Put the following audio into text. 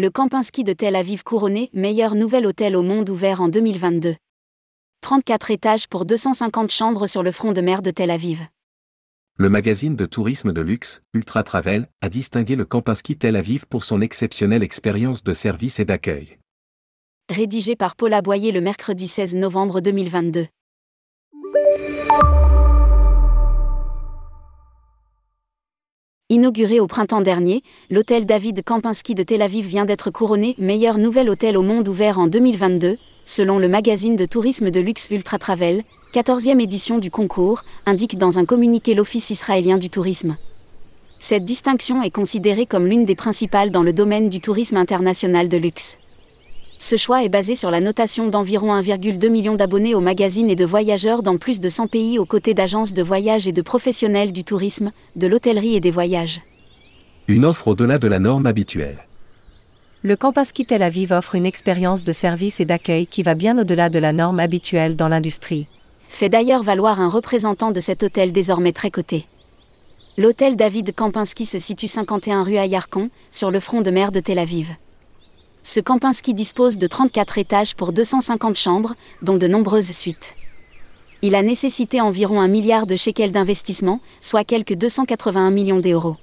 Le Kempinski de Tel Aviv couronné meilleur nouvel hôtel au monde ouvert en 2022. 34 étages pour 250 chambres sur le front de mer de Tel Aviv. Le magazine de tourisme de luxe, Ultra Travel, a distingué le Kempinski Tel Aviv pour son exceptionnelle expérience de service et d'accueil. Rédigé par Paula Boyer le mercredi 16 novembre 2022. Inauguré au printemps dernier, l'hôtel David Kempinski de Tel Aviv vient d'être couronné meilleur nouvel hôtel au monde ouvert en 2022, selon le magazine de tourisme de luxe Ultra Travel, 14e édition du concours, indique dans un communiqué l'Office israélien du tourisme. Cette distinction est considérée comme l'une des principales dans le domaine du tourisme international de luxe. Ce choix est basé sur la notation d'environ 1,2 million d'abonnés au magazine et de voyageurs dans plus de 100 pays aux côtés d'agences de voyage et de professionnels du tourisme, de l'hôtellerie et des voyages. Une offre au-delà de la norme habituelle. Le Kempinski Tel Aviv offre une expérience de service et d'accueil qui va bien au-delà de la norme habituelle dans l'industrie. Fait d'ailleurs valoir un représentant de cet hôtel désormais très coté. L'hôtel David Kempinski se situe 51 rue Ayarkon, sur le front de mer de Tel Aviv. Ce Kempinski dispose de 34 étages pour 250 chambres, dont de nombreuses suites. Il a nécessité environ un milliard de shekels d'investissement, soit quelques 281 millions d'euros.